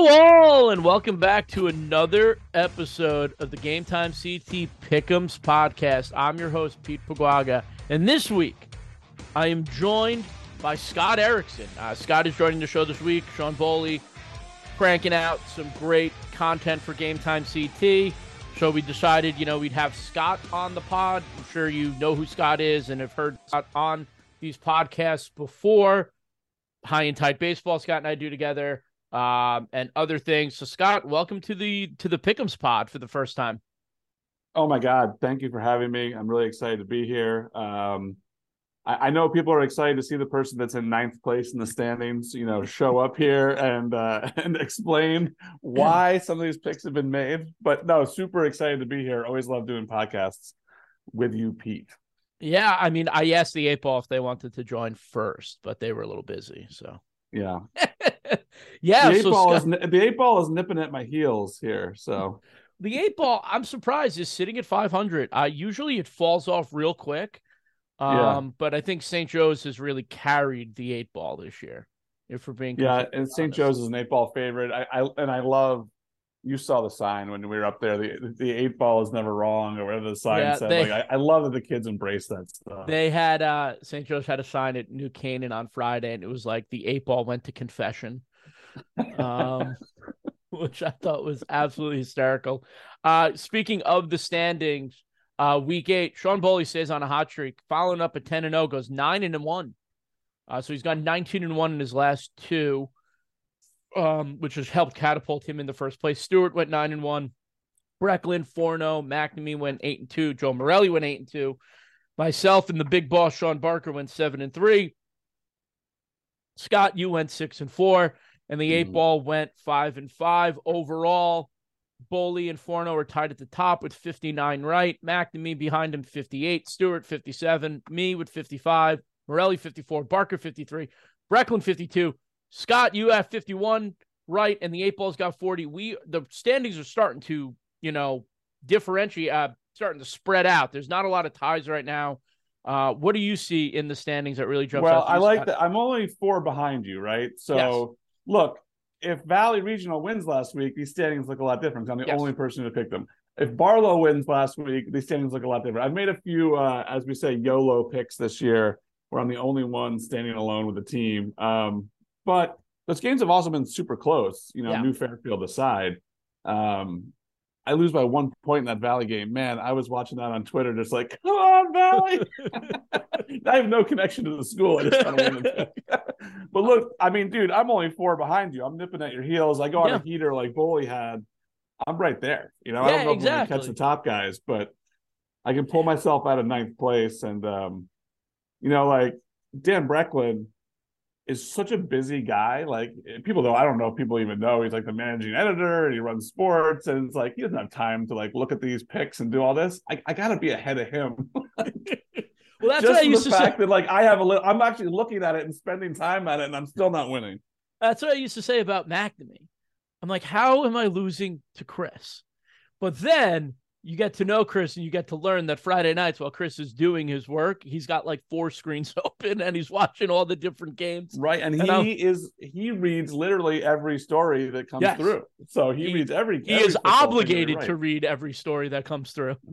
Hello, all, and welcome back to another episode of the Game Time CT Pick'ems podcast. I'm your host, Pete Paguaga, and this week I am joined by Scott Erickson. Uh, Scott is joining the show this week. Sean Bowley cranking out some great content for Game Time CT. So we decided, you know, we'd have Scott on the pod. I'm sure you know who Scott is and have heard Scott on these podcasts before. High and tight baseball, Scott and I do together um, and other things. So, Scott, welcome to the to the Pick'ems Pod for the first time. Oh my God! Thank you for having me. I'm really excited to be here. Um, I, I, know people are excited to see the person that's in ninth place in the standings, you know, show up here and uh, and explain why some of these picks have been made. But no, super excited to be here. Always love doing podcasts with you, Pete. Yeah, I mean, I asked the eight ball if they wanted to join first, but they were a little busy. So yeah. yeah. The eight, so ball Scott, is, the eight ball is nipping at my heels here. So the eight ball, I'm surprised, is sitting at 500. Uh, usually it falls off real quick. Um, Yeah. but I think St. Joe's has really carried the eight ball this year. If we're being yeah, and St. Joe's is an eight ball favorite. I, I and I love. You saw the sign when we were up there. The the eight ball is never wrong, or whatever the sign Yeah, said. they- like I, I love that the kids embrace that stuff. They had uh St. Joe's had a sign at New Canaan on Friday, and it was like the eight ball went to confession. Um which I thought was absolutely hysterical. Uh speaking of the standings, uh week eight, Sean Bowley stays on a hot streak, following up at 10 and 0, goes nine and one. Uh so he's gone 19 and one in his last two. Um, which has helped catapult him in the first place. Stewart went nine and one. Brechlin, Forno, McNamee went eight and two. Joe Morelli went eight and two. Myself and the big boss Sean Barker went seven and three. Scott, you went six and four, and the eight Mhm. ball went five and five overall. Bowley and Forno are tied at the top with 59 right. McNamee behind him 58. Stewart 57. Me with 55. Morelli 54. Barker 53. Brechlin 52. Scott, you have 51 right, and the eight ball's got 40. We the standings are starting to, you know, differentiate, uh, starting to spread out. There's not a lot of ties right now. Uh, what do you see in the standings that really jumps well, out? to I like Scott? that. I'm only four behind you, right? So Yes. look, if Valley Regional wins last week, these standings look a lot different. I'm the Yes. only person to pick them. If Barlow wins last week, these standings look a lot different. I've made a few, uh, as we say, YOLO picks this year, where I'm the only one standing alone with the team. Um, but those games have also been super close. You know, Yeah. New Fairfield aside. Um, I lose by one point in that Valley game. Man, I was watching that on Twitter, just like, come on, Valley. I have no connection to the school. I just kind of win the But look, I mean, dude, I'm only four behind you. I'm nipping at your heels. I go on Yeah. a heater like Bowley had. I'm right there. You know, I don't know if I'm gonna catch the top guys, but I can pull myself out of ninth place. And um, you know, like Dan Brechlin is such a busy guy. Like eh, people know, I don't know if people even know he's like the managing editor and he runs sports, and it's like he doesn't have time to like look at these picks and do all this. I, I gotta be ahead of him. well, that's what I used the to say. that like I have a little, I'm actually looking at it and spending time at it, and I'm still not winning. That's what I used to say about McNamee. I'm like, how am I losing to Chris? But then you get to know Chris and you get to learn that Friday nights while Chris is doing his work, he's got like four screens open and he's watching all the different games. Right. And, And he is he reads literally every story that comes Yes. through. So he, He- reads every He every is football thing that we obligated to read every story that comes through.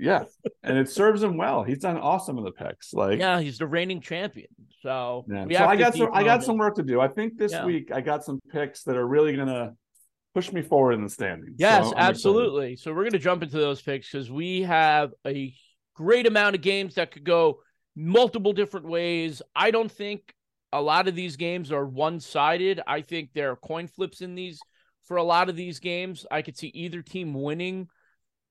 Yeah. And it serves him well. He's done awesome in the picks. Like Yeah, he's the reigning champion. So, yeah. so I got some I got some work to do. I think this Yeah. week I got some picks that are really gonna push me forward in the standings. Yes, excited. absolutely. So we're going to jump into those picks because we have a great amount of games that could go multiple different ways. I don't think a lot of these games are one sided. I think there are coin flips in these for a lot of these games. I could see either team winning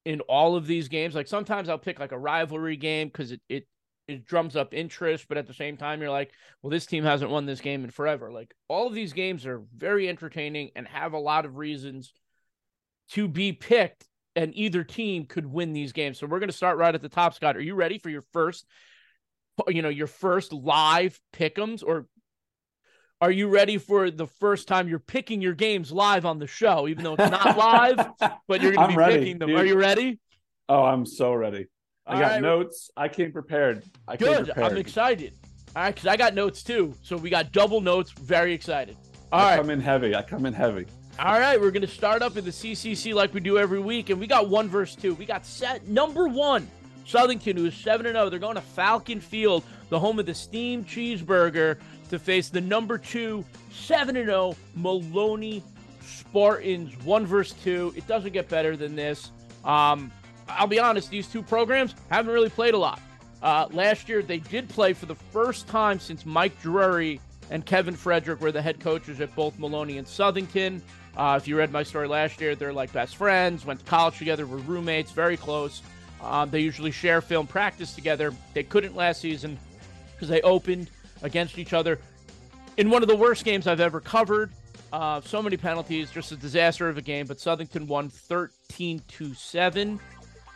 in all of these games. Like sometimes I'll pick like a rivalry game because it, it it drums up interest, but at the same time you're like, well, this team hasn't won this game in forever. Like all of these games are very entertaining and have a lot of reasons to be picked, and either team could win these games. So we're going to start right at the top. Scott, are you ready for your first, you know, your first live pick'ems, or are you ready for the first time you're picking your games live on the show, even though it's not live, but you're going to be ready, picking them? dude. Are you ready? Oh, I'm so ready. I All got right. notes. I came prepared. I came Good. prepared. I'm excited. All right, because I got notes too. So we got double notes. Very excited. All I right. come in heavy. I come in heavy. All right, we're going to start up in the CCC like we do every week, and we got one verse two. We got set number one, Southern Southington, who is seven and zero. They're going to Falcon Field, the home of the steamed cheeseburger, to face the number two, seven and zero Maloney Spartans. One verse two. It doesn't get better than this. Um, I'll be honest; these two programs haven't really played a lot. Uh, last year, they did play for the first time since Mike Drury and Kevin Frederick were the head coaches at both Maloney and Southington. Uh, if you read my story last year, they're like best friends, went to college together, were roommates, very close. Um, they usually share film practice together. They couldn't last season because they opened against each other in one of the worst games I've ever covered. Uh, so many penalties, just a disaster of a game. But Southington won 13 to 7.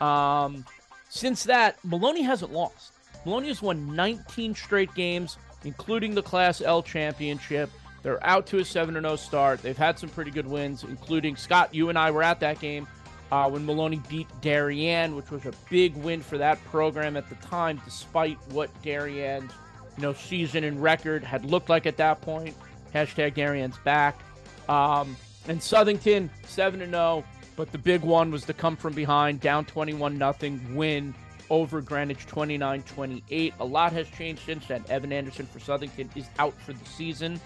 Um, since that, Maloney hasn't lost. Maloney has won 19 straight games, including the Class L championship. They're out to a 7 0 start. They've had some pretty good wins, including Scott. You and I were at that game uh, when Maloney beat Darien, which was a big win for that program at the time, despite what Darien's you know season and record had looked like at that point. Hashtag Darien's back. Um, and Southington seven and zero, but the big one was to come from behind, down twenty one nothing win over Greenwich 29-28. A lot has changed since then. Evan Anderson for Southington is out for the season.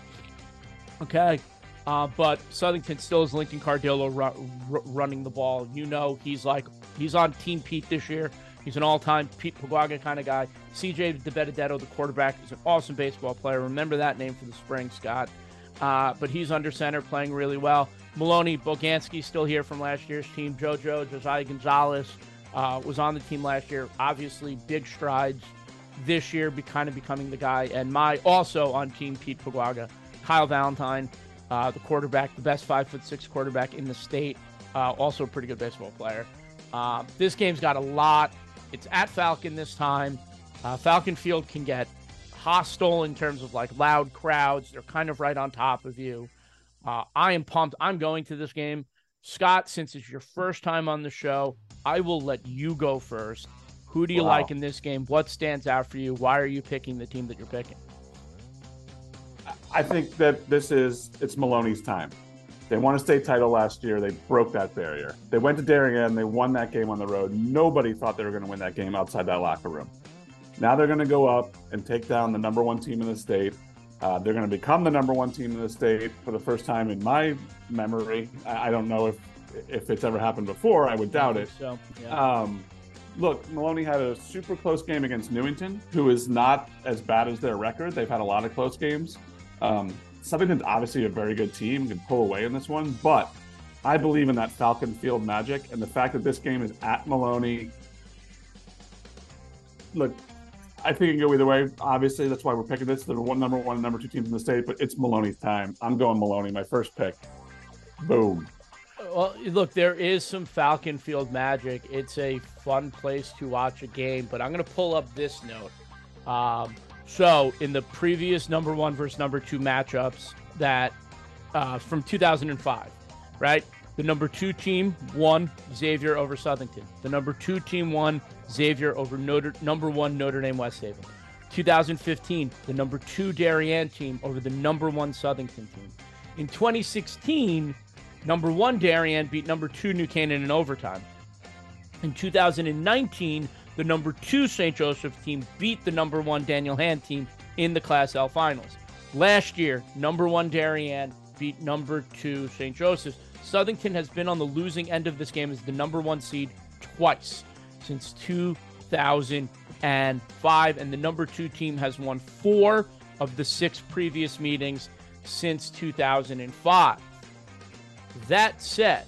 Okay. Uh, but Southington still has Lincoln Cardillo ru- ru- running the ball. You know, he's like, he's on Team Pete this year. He's an all time Pete Paguaga kind of guy. CJ DeBenedetto, the quarterback, is an awesome baseball player. Remember that name for the spring, Scott. Uh, but he's under center, playing really well. Maloney Boganski still here from last year's team. JoJo, Josiah Gonzalez uh, was on the team last year. Obviously, big strides this year, be kind of becoming the guy. And my also on team Pete Paguaga, Kyle Valentine, uh, the quarterback, the best five foot six quarterback in the state, uh, also a pretty good baseball player. Uh, this game's got a lot. It's at Falcon this time. Uh, Falcon Field can get hostile in terms of like loud crowds. They're kind of right on top of you. Uh, I am pumped. I'm going to this game. Scott, since it's your first time on the show, I will let you go first. Who do you Wow. like in this game? What stands out for you? Why are you picking the team that you're picking? I think that this is it's Maloney's time. They won a state title last year. They broke that barrier. They went to Darien. They won that game on the road. Nobody thought they were going to win that game outside that locker room. Now they're going to go up and take down the number one team in the state. Uh, they're going to become the number one team in the state for the first time in my memory. I, I don't know if if it's ever happened before. I would doubt it. So, yeah. Um, look, Maloney had a super close game against Newington, who is not as bad as their record. They've had a lot of close games. Um, Southington's obviously a very good team, can pull away in this one, but I believe in that Falcon Field magic and the fact that this game is at Maloney. Look, I think it can go either way. Obviously, that's why we're picking this. They're the one number one and number two teams in the state, but it's Maloney's time. I'm going Maloney, my first pick. Boom. Well, look, there is some Falcon Field magic. It's a fun place to watch a game, but I'm going to pull up this note. Um, so, in the previous number one versus number two matchups that uh, from 2005, right? The number two team won Xavier over Southington. The number two team won Xavier over Notre, number one Notre Dame West Haven. 2015, the number two Darien team over the number one Southington team. In 2016, number one Darien beat number two New Canaan in overtime. In 2019, the number two St. Joseph team beat the number one Daniel Hand team in the Class L finals. Last year, number one Darien beat number two St. Joseph's. Southington has been on the losing end of this game as the number one seed twice since 2005, and the number two team has won four of the six previous meetings since 2005. That said,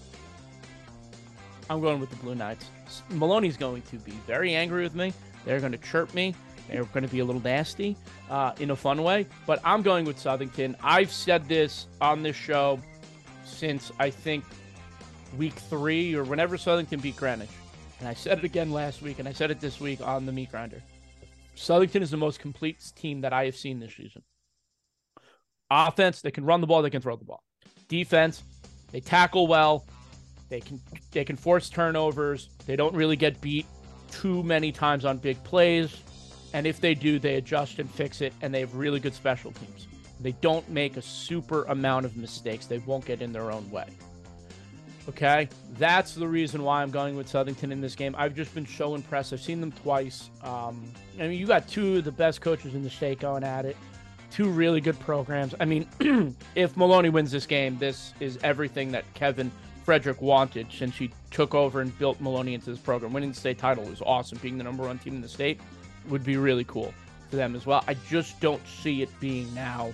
I'm going with the Blue Knights. Maloney's going to be very angry with me. They're going to chirp me. They're going to be a little nasty uh, in a fun way. But I'm going with Southington. I've said this on this show since I think week three or whenever Southington beat Greenwich. And I said it again last week, and I said it this week on the Meat Grinder. Southington is the most complete team that I have seen this season. Offense, they can run the ball, they can throw the ball. Defense, they tackle well, they can they can force turnovers. They don't really get beat too many times on big plays. And if they do, they adjust and fix it, and they have really good special teams. They don't make a super amount of mistakes. They won't get in their own way. Okay, that's the reason why I'm going with Southington in this game. I've just been so impressed. I've seen them twice. Um, I mean, you got two of the best coaches in the state going at it. Two really good programs. I mean, if Maloney wins this game, this is everything that Kevin Frederick wanted since he took over and built Maloney into this program. Winning the state title was awesome. Being the number one team in the state would be really cool for them as well. I just don't see it being now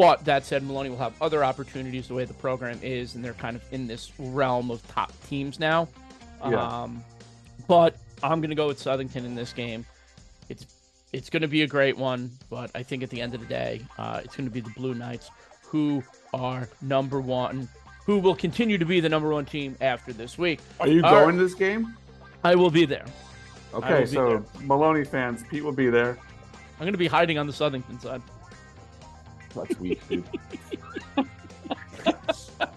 but that said, Maloney will have other opportunities the way the program is, and they're kind of in this realm of top teams now. Yeah. Um, but I'm going to go with Southington in this game. It's it's going to be a great one, but I think at the end of the day, uh, it's going to be the Blue Knights who are number one, who will continue to be the number one team after this week. Are you All going right. to this game? I will be there. Okay, so there. Maloney fans, Pete will be there. I'm going to be hiding on the Southington side. That's weak, dude.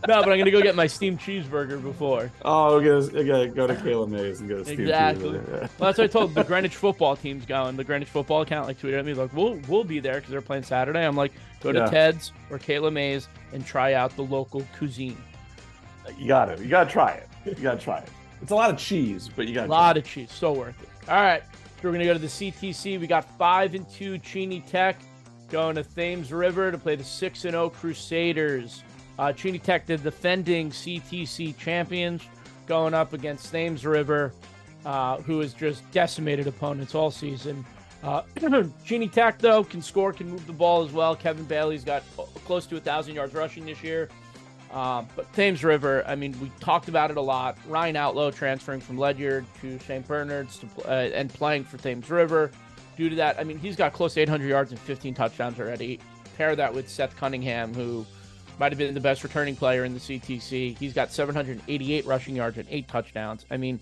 no, but I'm gonna go get my steamed cheeseburger before. Oh, okay, okay go to Kayla Mays and get a steamed exactly. cheeseburger. Yeah. Well, that's what I told the Greenwich football team's going. The Greenwich football account like tweeted at me like, "We'll we'll be there because they're playing Saturday." I'm like, "Go to yeah. Ted's or Kayla Mays and try out the local cuisine." You got it. You got to try it. You got to try it. It's a lot of cheese, but you got a lot of cheese. So worth it. All right, so we're gonna go to the CTC. We got five and two Cheney Tech going to Thames River to play the 6 0 Crusaders. Uh, Cheney Tech, the defending CTC champions, going up against Thames River, uh, who has just decimated opponents all season. Uh, Tech, though, can score, can move the ball as well. Kevin Bailey's got close to a 1,000 yards rushing this year. Uh, but Thames River, I mean, we talked about it a lot. Ryan Outlaw transferring from Ledyard to St. Bernard's to, uh, and playing for Thames River due to that, I mean, he's got close to 800 yards and 15 touchdowns already. Pair that with Seth Cunningham, who might have been the best returning player in the CTC. He's got 788 rushing yards and eight touchdowns. I mean,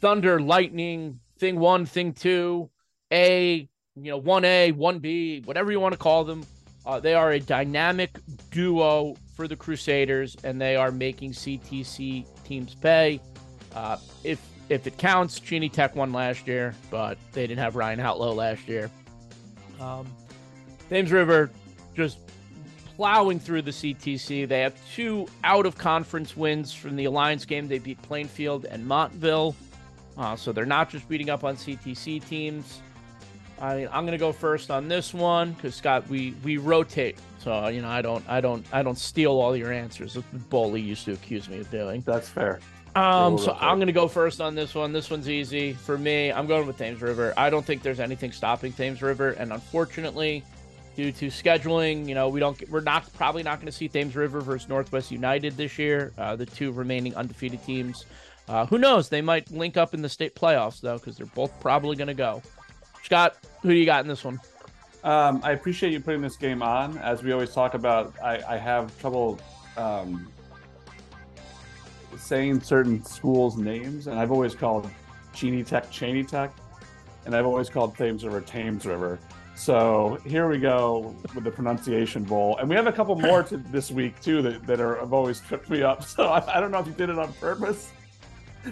Thunder, Lightning, thing one, thing two, A, you know, 1A, 1B, whatever you want to call them. Uh, they are a dynamic duo for the Crusaders, and they are making CTC teams pay. Uh, if if it counts, Cheney Tech won last year, but they didn't have Ryan Outlaw last year. Um, Thames River just plowing through the CTC. They have two out of conference wins from the Alliance game. They beat Plainfield and Montville. Uh, so they're not just beating up on CTC teams. I mean, I'm gonna go first on this one because Scott, we we rotate, so you know I don't I don't I don't steal all your answers. That's what used to accuse me of doing. That's fair. Um, so I'm going to go first on this one. This one's easy for me. I'm going with Thames River. I don't think there's anything stopping Thames River, and unfortunately, due to scheduling, you know, we don't. We're not probably not going to see Thames River versus Northwest United this year. Uh, the two remaining undefeated teams. Uh, who knows? They might link up in the state playoffs though, because they're both probably going to go. Scott, who do you got in this one? Um, I appreciate you putting this game on. As we always talk about, I, I have trouble um, saying certain schools' names, and I've always called Cheney Tech Cheney Tech. and I've always called Thames River Thames River. So here we go with the pronunciation bowl, and we have a couple more to this week too that, that are have always tripped me up. So I, I don't know if you did it on purpose.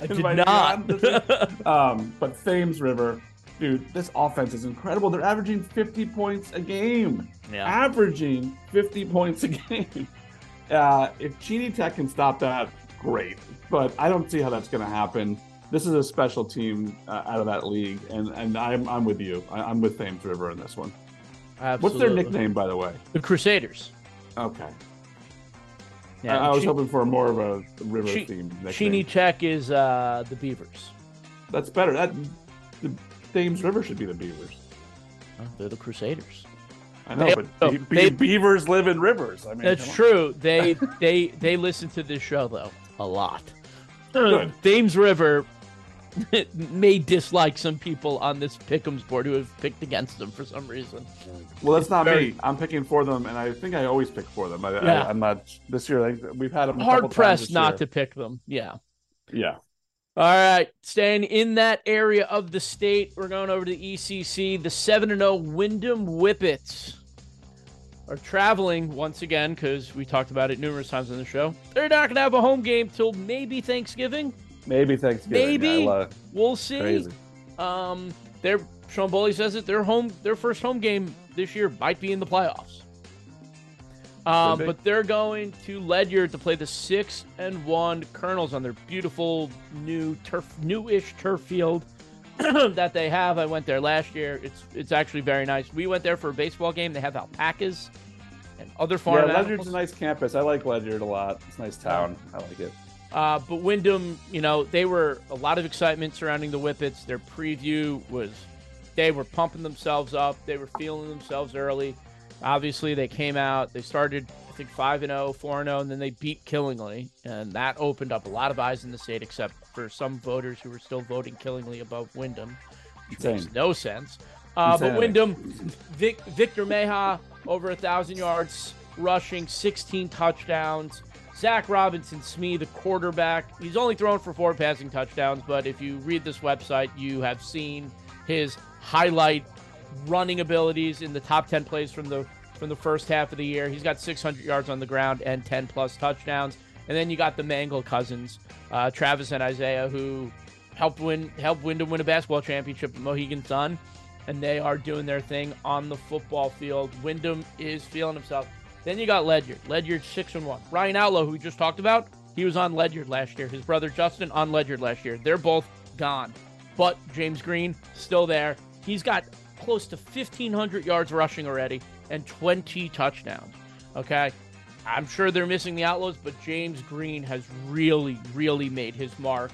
I did Inviting me on this week. not. um, but Thames River, dude, this offense is incredible. They're averaging 50 points a game. yeah. Averaging 50 points a game. Uh, if Genie Tech can stop that, great. But I don't see how that's going to happen. This is a special team uh, out of that league, and, and I'm I'm with you. I, I'm with Thames River in this one. What's their nickname, by the way? The Crusaders. Okay, Yeah, I, I was Che- hoping for more of a river Che- theme. Cheney Tech is uh, the Beavers. That's better. That the Thames River should be the Beavers. Oh, they're the Crusaders. I know, They- but oh, be- they- beavers live in rivers. I mean, That's true. They they they listen to this show though a lot. Good. Thames River may dislike some people on this Pick'ems board who have picked against them for some reason. Well, that's not Very- me. I'm picking for them, and I think I always pick for them. I, Yeah. I, am not this year. Like, we've had them a hard pressed not year. to pick them. Yeah. Yeah, All right, staying in that area of the state, we're going over to the ECC. The 7 and 0 Windham Whippets are traveling once again because we talked about it numerous times on the show. They're not going to have a home game till maybe Thanksgiving. maybe Thanksgiving. Maybe. We'll see. crazy. Um, their Sean Bowley says it. Their home, their first home game this year might be in the playoffs. Um, but they're going to Ledyard to play the six and one Colonels on their beautiful new turf, newish turf field that they have. I went there last year. It's it's actually very nice. We went there for a baseball game. They have alpacas and other farm Yeah, animals. Ledyard's a nice campus. I like Ledyard a lot. It's a nice town. I like it. Uh, but Windham, you know, they were a lot of excitement surrounding the Whippets. Their preview was they were pumping themselves up. They were feeling themselves early. Obviously, they came out. They started, I think, 5 and 0, 4 and 0, and then they beat Killingly. And that opened up a lot of eyes in the state, except for some voters who were still voting Killingly above Windham, which makes no sense. Uh, but. Windham, Vic, Victor Meha, over a 1,000 yards rushing, 16 touchdowns. Zach Robinson Smee, the quarterback, he's only thrown for four passing touchdowns, but if you read this website, you have seen his highlight running abilities in the top 10 plays from the from the first half of the year. He's got 600 yards on the ground and 10 plus touchdowns. And then you got the Mangle cousins, uh, Travis and Isaiah, who helped win helped Windham win a basketball championship at Mohegan Sun, and they are doing their thing on the football field. Windham is feeling himself. Then you got Ledyard. Ledyard six and one. Ryan Outlaw, who we just talked about, he was on Ledyard last year. His brother Justin on Ledyard last year. They're both gone, but James Green still there. He's got close to 1,500 yards rushing already and 20 touchdowns. Okay. I'm sure they're missing the Outlaws, but James Green has really, really made his mark.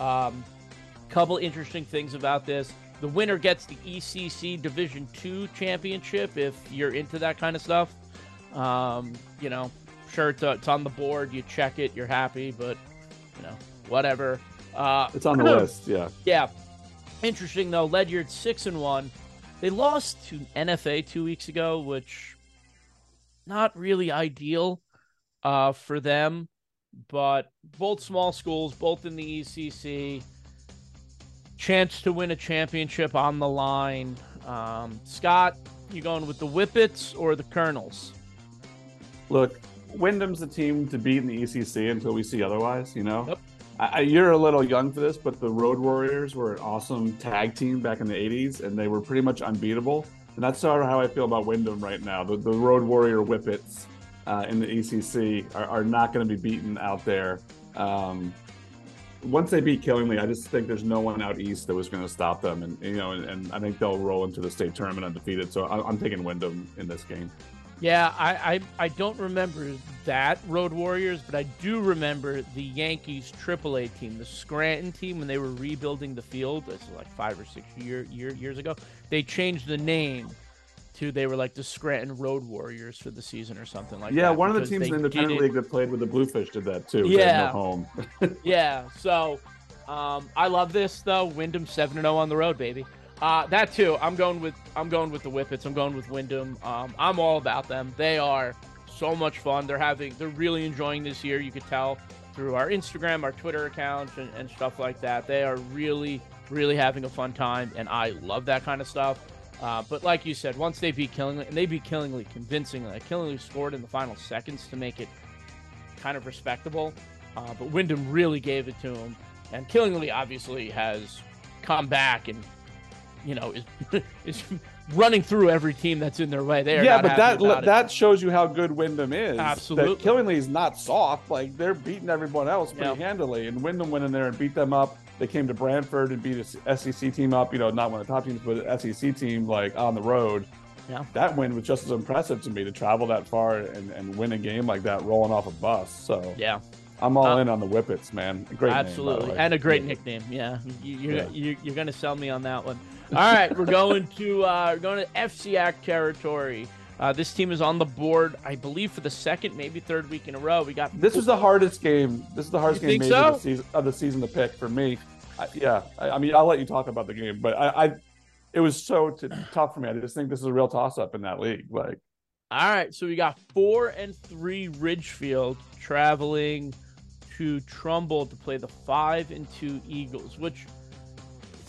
Um, couple interesting things about this. The winner gets the ECC Division Two championship if you're into that kind of stuff. Um, you know, sure, it's, uh, it's on the board. You check it, you're happy, but, you know, whatever. Uh, It's on the list. Yeah. yeah. Interesting though, Ledyard six and one. They lost to NFA two weeks ago, which not really ideal uh, for them. But both small schools, both in the ECC, chance to win a championship on the line. Um, Scott, you going with the Whippets or the Colonels? Look, Windham's the team to beat in the ECC until we see otherwise. You know. Yep. I, you're a little young for this, but the Road Warriors were an awesome tag team back in the '80s, and they were pretty much unbeatable. And that's sort of how I feel about Windham right now. The, the Road Warrior Whippets uh, in the ECC are, are not going to be beaten out there. Um, once they beat Killingly, I just think there's no one out east that was going to stop them, and you know, and, and I think they'll roll into the state tournament undefeated. So I, I'm taking Windham in this game. Yeah, I, I I don't remember that Road Warriors, but I do remember the Yankees AAA team, the Scranton team, when they were rebuilding the field. This is like five or six year, year years ago. They changed the name to they were like the Scranton Road Warriors for the season or something like that. yeah, one of the teams in the independent league that played with the Bluefish did that too. Yeah. home. Yeah, so um, I love this though. Windham seven and zero on the road, baby. Uh, that too. I'm going with I'm going with the Whippets. I'm going with Windham. Um, I'm all about them. They are so much fun. They're having they're really enjoying this year. You could tell through our Instagram, our Twitter accounts, and, and stuff like that. They are really really having a fun time, and I love that kind of stuff. Uh, but like you said, once they beat Killingly, and they beat Killingly convincingly, Killingly scored in the final seconds to make it kind of respectable. Uh, but Windham really gave it to them, and Killingly obviously has come back and you know is is running through every team that's in their way. They yeah, but that it. that shows you how good Windham is. Absolutely. that Killingly is not soft. Like they're beating everyone else pretty Yeah. handily, and Windham went in there and beat them up. They came to Branford and beat a SCC team up. You know, not one of the top teams, but an SCC team like on the road. Yeah. That win was just as impressive to me to travel that far and, and win a game like that, rolling off a bus. So yeah. I'm all Uh, in on the Whippets, man. A Great, name, Absolutely, way. and a great nickname. Yeah, you, you're Yeah. You, you're going to sell me on that one. All right, we're going to uh, we're going to FCAC territory. Uh, this team is on the board, I believe, for the second, maybe third week in a row. We got This was the hardest game. This is the hardest You game maybe so? of, the season, of the season to pick for me. I, yeah, I, I mean, I'll let you talk about the game, but I, I it was so t- tough for me. I just think this is a real toss up in that league. Like, All right, so we got four and three Ridgefield traveling to Trumbull to play the five and two Eagles. Which,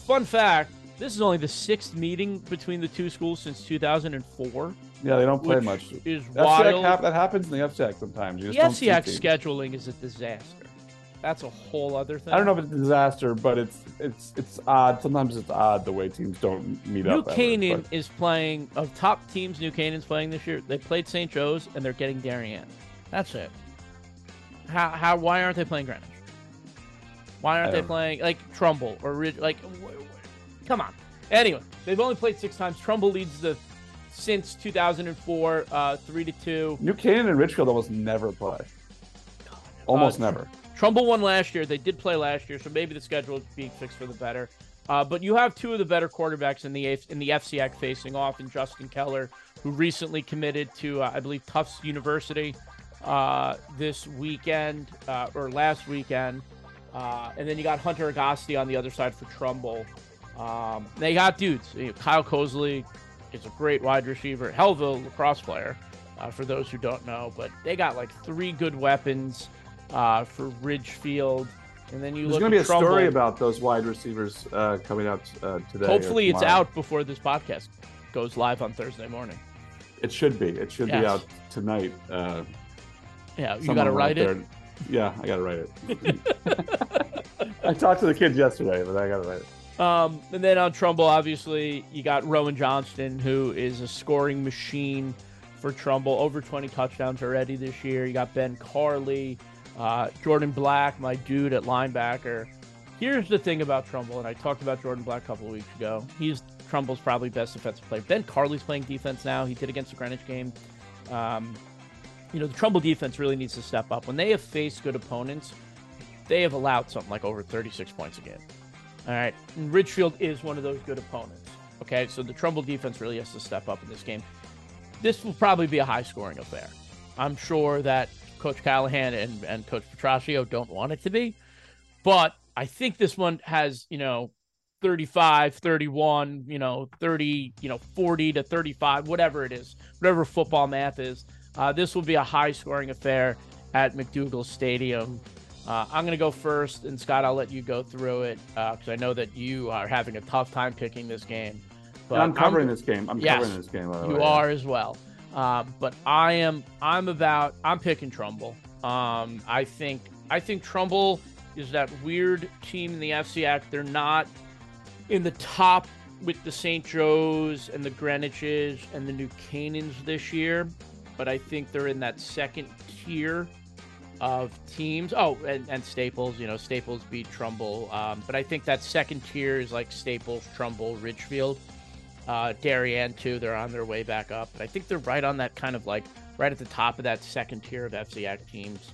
fun fact, this is only the sixth meeting between the two schools since 2004. yeah, they don't play much. is wild. hap- that happens in the FCAC sometimes. You The just don't see scheduling is a disaster. That's a whole other thing. I don't know if it's a disaster, but it's it's it's odd. Sometimes it's odd the way teams don't meet New up. New Canaan but- is playing of top teams. New Canaan's playing this year. They played St. Joe's and they're getting Darien. That's it. How how why aren't they playing Greenwich? Why aren't they playing like Trumbull or Ridge? Like, come on. Anyway, they've only played six times. Trumbull leads the since 2004, uh, three to two. New Canaan and Ridgefield almost never play. Almost Uh, never. Trumbull won last year. They did play last year, so maybe the schedule is being fixed for the better. Uh, but you have two of the better quarterbacks in the A- in the FCAC facing off, in Justin Keller, who recently committed to uh, I believe Tufts University uh, this weekend uh, or last weekend, uh, and then you got Hunter Agosti on the other side for Trumbull. Um, they got dudes. You know, Kyle Cosley is a great wide receiver, hell of a lacrosse player. Uh, for those who don't know, but they got like three good weapons uh, for Ridgefield. And then you There's look going to be a Trumbull. story about those wide receivers uh, coming out uh, today. Hopefully, it's out before this podcast goes live on Thursday morning. It should be. It should be out tonight. Uh, Yeah, you got to write it. Yeah, I got to write it. I talked to the kids yesterday, but I got to write it. Um, and then on Trumbull, obviously, you got Rowan Johnston, who is a scoring machine for Trumbull. Over 20 touchdowns already this year. You got Ben Carley, uh, Jordan Black, my dude at linebacker. Here's the thing about Trumbull, and I talked about Jordan Black a couple of weeks ago. He's Trumbull's probably best defensive player. Ben Carley's playing defense now. He did against the Greenwich game. Um, you know, the Trumbull defense really needs to step up. When they have faced good opponents, they have allowed something like over 36 points a game. All right. And Ridgefield is one of those good opponents. Okay. So the Trumbull defense really has to step up in this game. This will probably be a high scoring affair. I'm sure that Coach Callahan and, and Coach Petraccio don't want it to be, but I think this one has, you know, 35, 31, you know, 30, you know, 40 to 35, whatever it is, whatever football math is. Uh, this will be a high scoring affair at McDougal Stadium. Uh, I'm going to go first, and Scott, I'll let you go through it because I know that you are having a tough time picking this game. And I'm covering this game. I'm Yes, covering this game. By the You way. are as well. Um, but I am. I'm about. I'm picking Trumbull. Um, I think. I think Trumbull is that weird team in the FCAC. They're not in the top with the St. Joe's and the Greenwiches and the New Canaans this year, but I think they're in that second tier of teams. Oh, and, and Staples, you know, Staples beat Trumbull. Um, but I think that second tier is like Staples, Trumbull, Ridgefield. Uh, Darien, too, they're on their way back up. But I think they're right on that kind of like right at the top of that second tier of FCAC teams.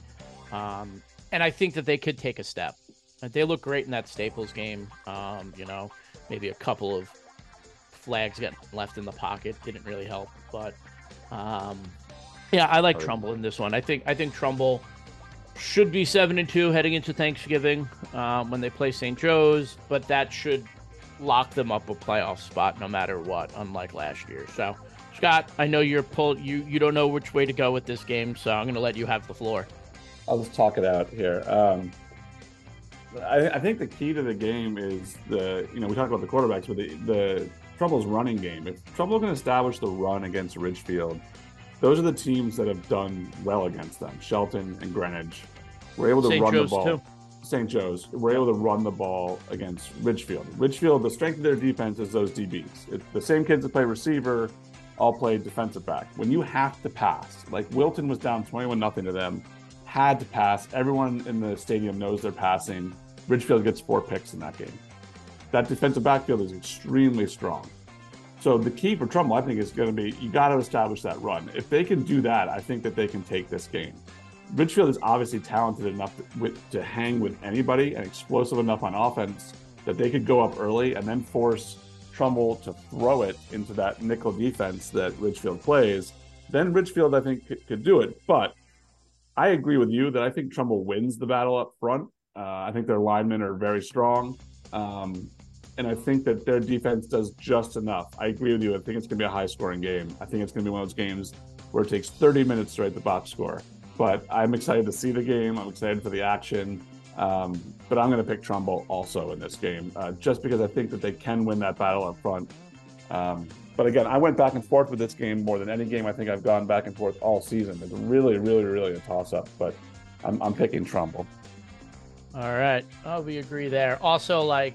Um, and I think that they could take a step. They look great in that Staples game. Um, you know, maybe a couple of flags getting left in the pocket didn't really help, but um, yeah, I like. Trumbull in this one. I think I think Trumbull should be seven and two heading into Thanksgiving um, when they play St. Joe's, but that should lock them up a playoff spot no matter what, unlike last year. So, Scott, I know you're pulled. you you don't know which way to go with this game, so I'm going to let you have the floor. I'll just talk it out here. Um, I, I, think the key to the game is the you know we talked about the quarterbacks, but the the Trumbull's running game. If Trumbull can establish the run against Ridgefield, those are the teams that have done well against them. Shelton and Greenwich were able to St. run Joe's the ball. Too. St. Joe's were able to run the ball against Ridgefield. Ridgefield, the strength of their defense is those DBs. It's the same kids that play receiver all play defensive back. When you have to pass, like Wilton was down 21 nothing to them, had to pass. Everyone in the stadium knows they're passing. Ridgefield gets four picks in that game. That defensive backfield is extremely strong. So the key for Trumbull, I think, is going to be you got to establish that run. If they can do that, I think that they can take this game. Ridgefield is obviously talented enough to, with, to hang with anybody and explosive enough on offense that they could go up early and then force Trumbull to throw it into that nickel defense that Ridgefield plays. Then Ridgefield, I think, could, could do it. But I agree with you that I think Trumbull wins the battle up front. Uh, I think their linemen are very strong. Um, and I think that their defense does just enough. I agree with you. I think it's going to be a high scoring game. I think it's going to be one of those games where it takes 30 minutes to write the box score. But I'm excited to see the game. I'm excited for the action. Um, but I'm going to pick Trumbull also in this game, uh, just because I think that they can win that battle up front. Um, but again, I went back and forth with this game more than any game I think I've gone back and forth all season. It's really, really, really a toss up. But I'm, I'm picking Trumbull. All right. Oh, we agree there. Also, like,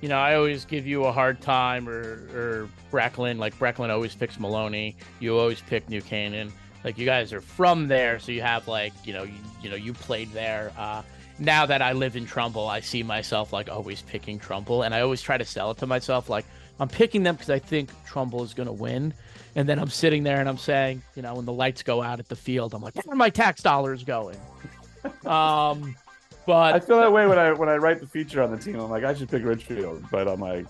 you know, I always give you a hard time, or, or Brechlin. Like, Brechlin always picks Maloney. You always pick New Canaan. Like, you guys are from there, so you have, like, you know, you, you know, you played there. Uh, now that I live in Trumbull, I see myself, like, always picking Trumbull. And I always try to sell it to myself, like, I'm picking them because I think Trumbull is going to win. And then I'm sitting there and I'm saying, you know, when the lights go out at the field, I'm like, where are my tax dollars going? um, but I feel that way when I when I write the feature on the team. I'm like, I should pick Ridgefield, but I'm like,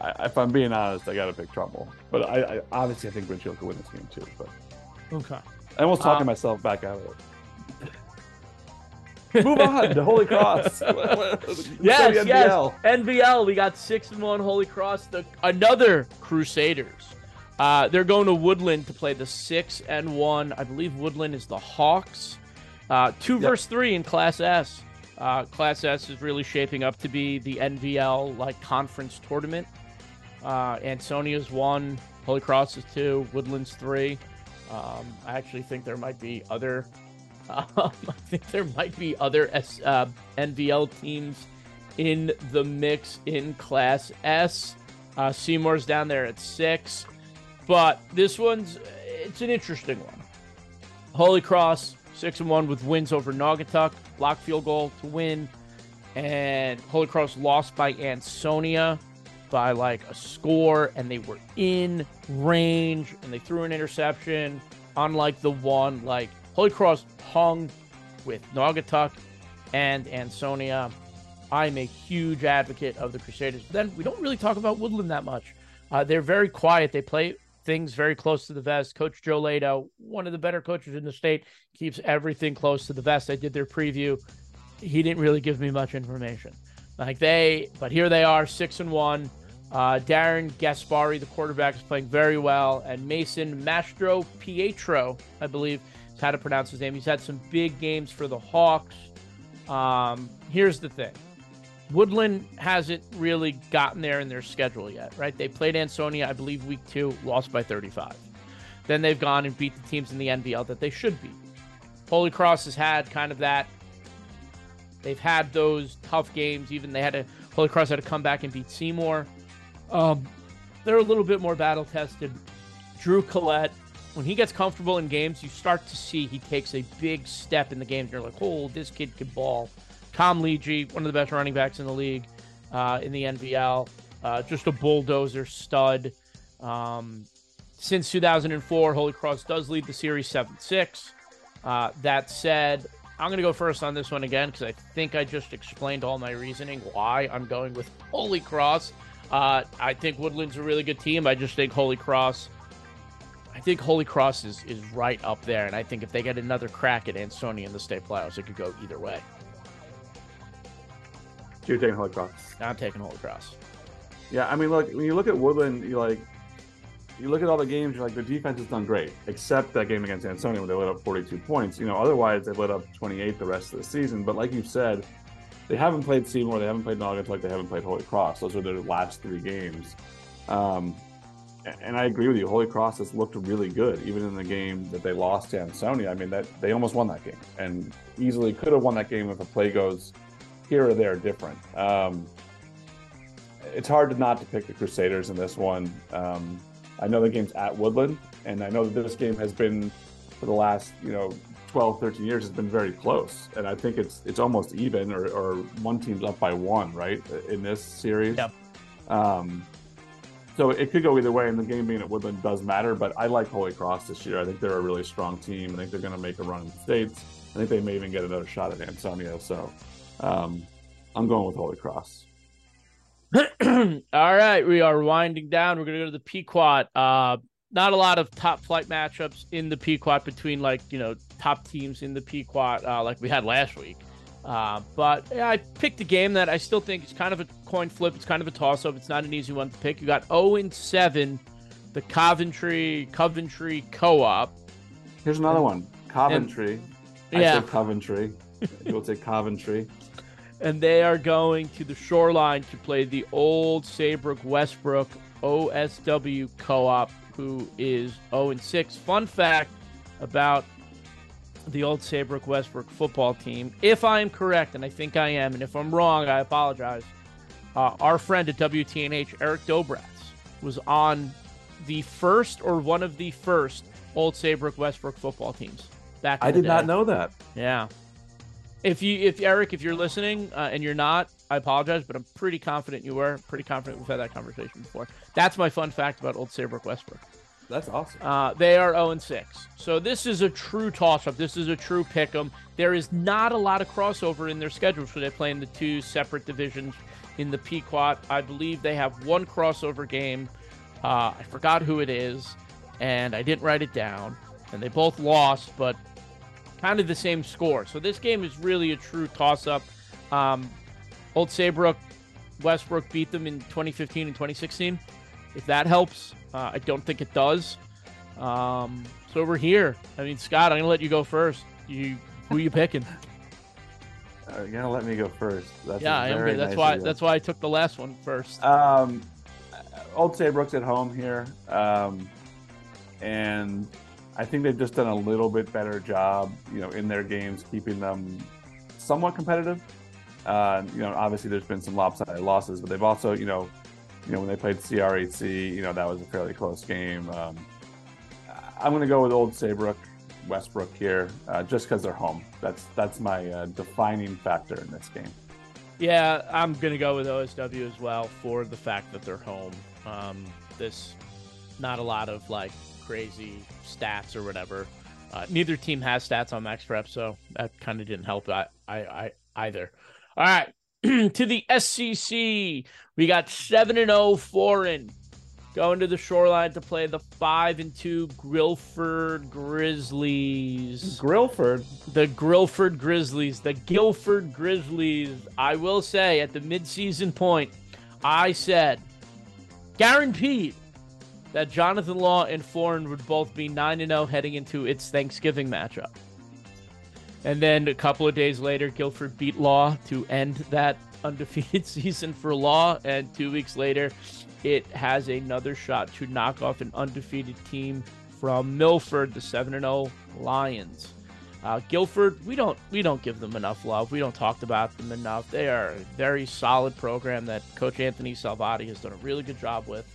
I, if I'm being honest, I got to pick Trumbull. But I, I, obviously I think Ridgefield could win this game too. But okay, I almost talking um, myself back out of it. Move on to Holy Cross. yes, NVL. yes. NVL. We got six and one Holy Cross. The another Crusaders. Uh, they're going to Woodland to play the six and one. I believe Woodland is the Hawks. Uh, two yep. versus three in Class S. Uh, Class S is really shaping up to be the NVL like conference tournament. Uh, Ansonia's one, Holy Cross is two, Woodlands three. Um, I actually think there might be other. Um, I think there might be other S, uh, NVL teams in the mix in Class S. Uh, Seymour's down there at six, but this one's it's an interesting one. Holy Cross six and one with wins over Naugatuck, block field goal to win, and Holy Cross lost by Ansonia by like a score, and they were in range, and they threw an interception. Unlike the one, like Holy Cross hung with Naugatuck and Ansonia. I'm a huge advocate of the Crusaders. But then we don't really talk about Woodland that much. Uh, they're very quiet. They play things very close to the vest. Coach Joe Lado, one of the better coaches in the state, keeps everything close to the vest. I did their preview. He didn't really give me much information. Like they, but here they are, six and one. Uh, Darren Gaspari, the quarterback, is playing very well, and Mason Mastro Pietro, I believe, is how to pronounce his name. He's had some big games for the Hawks. Um, here's the thing Woodland hasn't really gotten there in their schedule yet, right? They played Ansonia, I believe, week two, lost by 35. Then they've gone and beat the teams in the NVL that they should beat. Holy Cross has had kind of that. They've had those tough games. Even they had a Holy Cross had to come back and beat Seymour. Um, they're a little bit more battle tested. Drew Collette, when he gets comfortable in games, you start to see he takes a big step in the game. You're like, oh, this kid can ball. Tom Leegee, one of the best running backs in the league uh, in the NVL, uh, just a bulldozer stud. Um, since 2004, Holy Cross does lead the series 7 6. Uh, that said, I'm going to go first on this one again because I think I just explained all my reasoning why I'm going with Holy Cross. Uh, I think Woodland's a really good team. I just think Holy Cross. I think Holy Cross is, is right up there, and I think if they get another crack at Ansonia in the state playoffs, it could go either way. So you're taking Holy Cross. I'm taking Holy Cross. Yeah, I mean, look, when you look at Woodland, you like, you look at all the games, you're like, the defense has done great, except that game against Ansonia when they lit up 42 points. You know, otherwise they lit up 28 the rest of the season. But like you said, they haven't played Seymour, they haven't played Naugatuck, they haven't played Holy Cross. Those are their last three games. Um, and I agree with you. Holy Cross has looked really good, even in the game that they lost to Ansonia. I mean, that they almost won that game, and easily could have won that game if a play goes here or there different. Um, it's hard to not to pick the Crusaders in this one. Um, I know the game's at Woodland, and I know that this game has been for the last you know 12, 13 years has been very close, and I think it's it's almost even, or, or one team's up by one, right, in this series. Yep. Um, so it could go either way, and the game being at Woodland does matter. But I like Holy Cross this year. I think they're a really strong team. I think they're going to make a run in the states. I think they may even get another shot at Ansonia. So um, I'm going with Holy Cross. All right, we are winding down. We're going to go to the Pequot. Uh, not a lot of top flight matchups in the Pequot between like you know top teams in the Pequot uh, like we had last week. Uh, but yeah, I picked a game that I still think is kind of a coin flip. It's kind of a toss up. It's not an easy one to pick. You got 0 and 7, the Coventry Coventry Co-op. Here's another one, Coventry. And, yeah, I say Coventry. You'll say Coventry. And they are going to the shoreline to play the old Saybrook Westbrook OSW Co-op who is 0 and 6. Fun fact about the old Saybrook Westbrook football team. If I am correct, and I think I am, and if I'm wrong, I apologize. Uh, our friend at WTNH, Eric Dobratz, was on the first or one of the first old Saybrook Westbrook football teams. Back I did not know that. Yeah. If you, if Eric, if you're listening uh, and you're not, I apologize, but I'm pretty confident you were. Pretty confident we've had that conversation before. That's my fun fact about Old Saybrook Westbrook. That's awesome. Uh, they are 0 6. So this is a true toss up. This is a true pick 'em. There is not a lot of crossover in their schedule, so they play in the two separate divisions in the Pequot. I believe they have one crossover game. Uh, I forgot who it is, and I didn't write it down. And they both lost, but kind of the same score. So this game is really a true toss up. Um, Old Saybrook, Westbrook beat them in 2015 and 2016. If that helps, uh, I don't think it does. Um, so we're here. I mean, Scott, I'm gonna let you go first. You, who are you picking? You're gonna let me go first. That's yeah, I am. That's nice why. That's why I took the last one first. Um, Old Saybrook's at home here, um, and I think they've just done a little bit better job, you know, in their games, keeping them somewhat competitive. Uh, you know, obviously there's been some lopsided losses, but they've also, you know, you know when they played CRHC, you know that was a fairly close game. Um, I'm going to go with Old Saybrook, Westbrook here, uh, just because they're home. That's that's my uh, defining factor in this game. Yeah, I'm going to go with OSW as well for the fact that they're home. Um, this not a lot of like crazy stats or whatever. Uh, neither team has stats on Max Prep, so that kind of didn't help I, I, I either. All right, to the SCC, we got seven and zero oh Foran going to the shoreline to play the five and two Guilford Grizzlies. Guilford, the Guilford Grizzlies, the Guilford Grizzlies. I will say at the midseason point, I said guaranteed that Jonathan Law and Foran would both be nine and zero oh heading into its Thanksgiving matchup. And then a couple of days later, Guilford beat Law to end that undefeated season for Law. And two weeks later, it has another shot to knock off an undefeated team from Milford, the 7 0 Lions. Uh, Guilford, we don't we don't give them enough love. We don't talk about them enough. They are a very solid program that Coach Anthony Salvati has done a really good job with.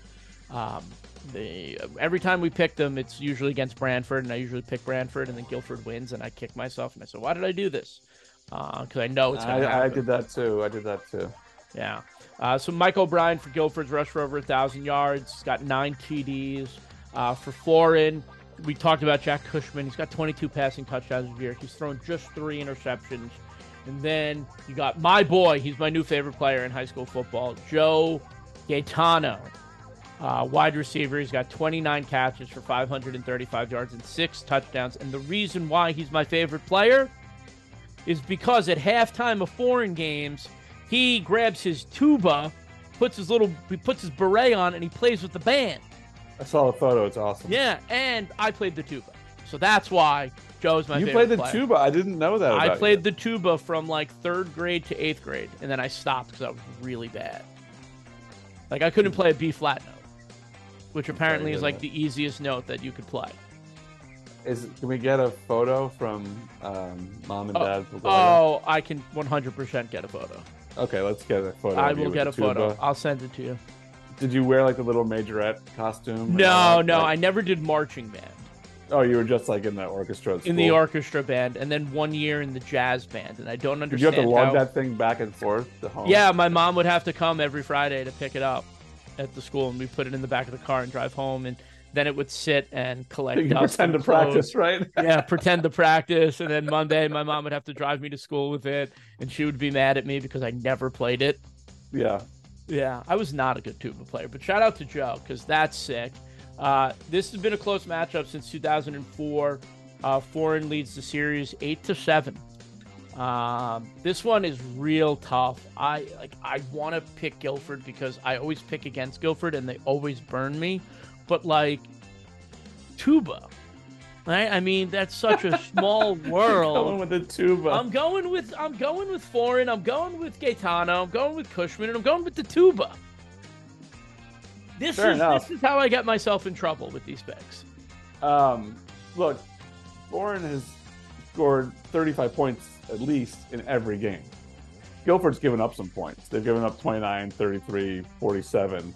Um, they, every time we pick them, it's usually against Branford, and I usually pick Branford, and then Guilford wins, and I kick myself, and I say, "Why did I do this?" Because uh, I know it's I, I did that too. I did that too. Yeah. Uh, so Mike O'Brien for Guilford's rush for over a thousand yards. He's got nine TDs. Uh, for Foran, we talked about Jack Cushman. He's got 22 passing touchdowns this year. He's thrown just three interceptions. And then you got my boy. He's my new favorite player in high school football, Joe Gaetano. Uh, wide receiver, he's got 29 catches for 535 yards and six touchdowns. And the reason why he's my favorite player is because at halftime of Foran games, he grabs his tuba, puts his little, he puts his beret on, and he plays with the band. I saw the photo. It's awesome. Yeah, and I played the tuba. So that's why Joe's my favorite player. you played the player. tuba. I didn't know that. I played you. the tuba from like third grade to eighth grade, and then I stopped because I was really bad. Like I couldn't play a B flat note, which apparently is like the easiest note that you could play. Is can we get a photo from um, mom and Oh, dad? Oh, I can 100% get a photo. okay. Let's get a photo. I will get a photo. tuba. I'll send it to you. Did you wear like the little majorette costume? No, no, I never did marching band. Oh, you were just like in the orchestra. In the orchestra band, and then one year in the jazz band, and I don't understand. Did you have to lug how- that thing back and forth to home? Yeah, my mom would have to come every Friday to pick it up at the school, and we put it in the back of the car and drive home, and then it would sit and collect You dust pretend to practice, right? yeah, pretend to practice, and then Monday my mom would have to drive me to school with it, and she would be mad at me because I never played it. yeah. Yeah, I was not a good tuba player, but shout out to Joe because that's sick. Uh, this has been a close matchup since 2004. Uh, Foran leads the series eight to seven. Um, this one is real tough. I like. I want to pick Guilford because I always pick against Guilford and they always burn me. But like, tuba, right? I mean, that's such a small world. I'm Going with the tuba. I'm going with I'm going with Foran. I'm going with Gaetano. I'm going with Cushman, and I'm going with the tuba. This Fair is enough. this is how I get myself in trouble with these picks. Um, look, Foran has scored 35 points at least in every game. Guilford's given up some points. They've given up 29, 33, 47.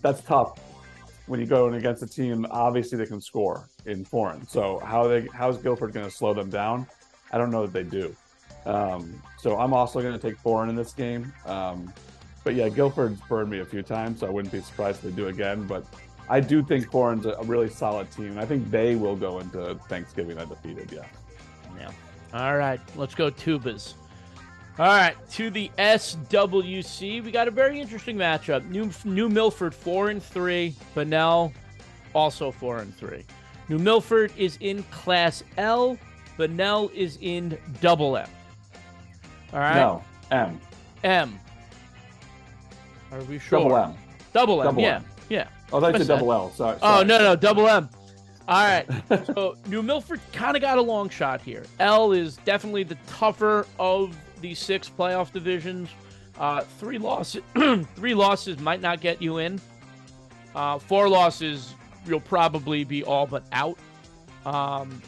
That's tough when you go in against a team. Obviously, they can score in Foran. So how they how's Guilford going to slow them down? I don't know that they do. Um, so I'm also going to take Foran in this game. Um, but yeah, Guilford's burned me a few times, so I wouldn't be surprised if they do again. But I do think Foran's a, really solid team. I think they will go into Thanksgiving undefeated. Yeah. Yeah. All right, let's go tubas. All right, to the SWC, we got a very interesting matchup. New New Milford four and three, Bunnell also four and three. New Milford is in Class L, Bunnell is in Double M. All right, No, M. M. Are we sure? Double M. Double M. Double yeah, M. yeah. Oh, that's a double L. Sorry. Oh sorry. no no double M. All right. so New Milford kind of got a long shot here. L is definitely the tougher of the six playoff divisions. Uh, three losses, three losses might not get you in. Uh, four losses, you'll probably be all but out. Um,